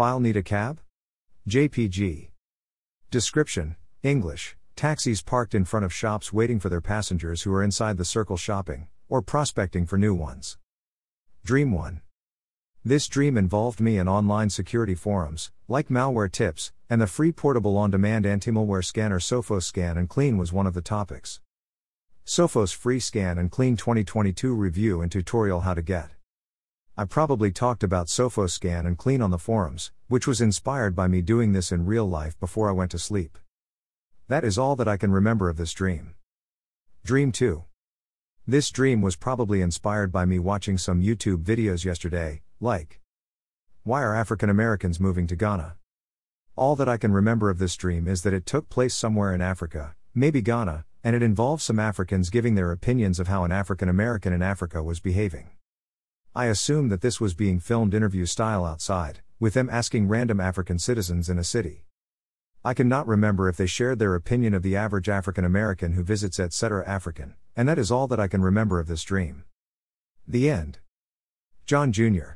File need a cab? JPG. Description English Taxis parked in front of shops waiting for their passengers who are inside the circle shopping, or prospecting for new ones. Dream 1. This dream involved me in online security forums, like MalwareTips, and the free portable on demand anti malware scanner Sophos Scan and Clean was one of the topics. Sophos Free Scan and Clean 2022 review and tutorial how to get. I probably talked about Sophos Scan and Clean on the forums, which was inspired by me doing this in real life before I went to sleep. That is all that I can remember of this dream. Dream 2. This dream was probably inspired by me watching some YouTube videos yesterday, like Why are African Americans moving to Ghana? All that I can remember of this dream is that it took place somewhere in Africa, maybe Ghana, and it involved some Africans giving their opinions of how an African American in Africa was behaving. I assume that this was being filmed interview style outside, with them asking random African citizens in a city. I cannot remember if they shared their opinion of the average African American who visits etc. African, and that is all that I can remember of this dream. The end. John Jr.